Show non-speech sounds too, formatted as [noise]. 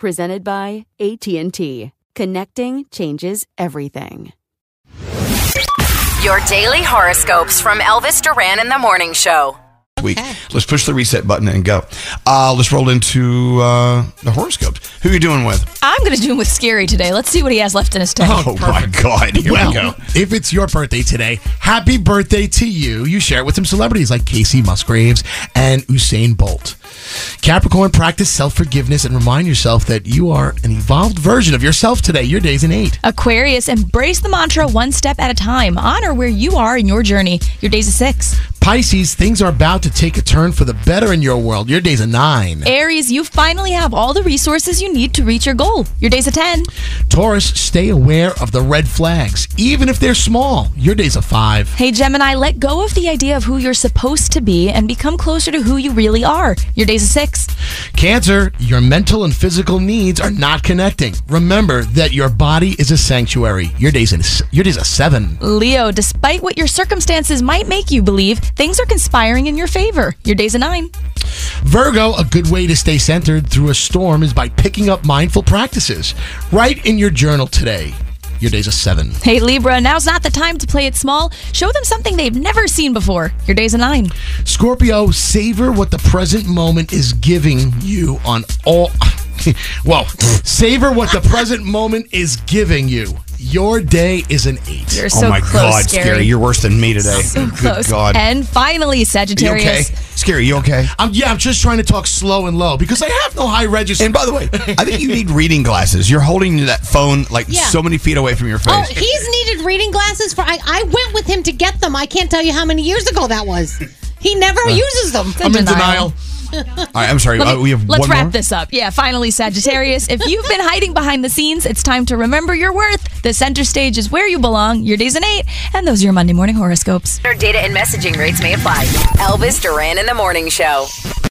Presented by AT&T. Connecting changes everything. Your daily horoscopes from Elvis Duran in the Morning Show. Week. Let's push the reset button and go. Uh, let's roll into uh, the horoscopes. Who are you doing with? I'm going to do him with Skeery today. Let's see what he has left in his tank. Oh, my God. Here well, we go. if it's your birthday today, happy birthday to you. You share it with some celebrities like Kacey Musgraves and Usain Bolt. Capricorn, practice self forgiveness and remind yourself that you are an evolved version of yourself today. Your day's an eight. Aquarius, embrace the mantra one step at a time. Honor where you are in your journey. Your day's a six. Pisces, things are about to take a turn for the better in your world. Your day's a nine. Aries, you finally have all the resources you need to reach your goal. Your day's a 10. Taurus, stay aware of the red flags, even if they're small. Your day's a five. Hey, Gemini, let go of the idea of who you're supposed to be and become closer to who you really are. Your day's a six. Cancer, your mental and physical needs are not connecting. Remember that your body is a sanctuary. Your day's a, your day's a seven. Leo, despite what your circumstances might make you believe, things are conspiring in your favor. Your day's a nine. Virgo, a good way to stay centered through a storm is by picking up mindful practices. Write in your journal today. Your day's a seven. Hey, Libra, now's not the time to play it small. Show them something they've never seen before. Your day's a nine. Scorpio, savor what the present moment is giving you on all. [laughs] well, savor what the present moment is giving you. Your day is an eight. You're oh so oh, my close, God, Skeery. Skeery. You're worse than me today. So Good close. God. And finally, Are you Sagittarius. okay? Skeery, you okay? I'm, yeah, I'm just trying to talk slow and low because I have no high register. And by the way, I think you need [laughs] reading glasses. You're holding that phone like Yeah. so many feet away from your face. Oh, he's needed reading glasses for. I, I went with him to get them. I can't tell you how many years ago that was. He never uh, uses them. I'm in denial. [laughs] All right, I'm sorry. Let me- uh, we have let's one wrap more. this up. Yeah, finally, Sagittarius. if you've been hiding behind the scenes, it's time to remember your worth. The center stage is where you belong. Your day's an eight, and those are your Monday morning horoscopes. Data and messaging rates may apply. Elvis Duran in the Morning Show.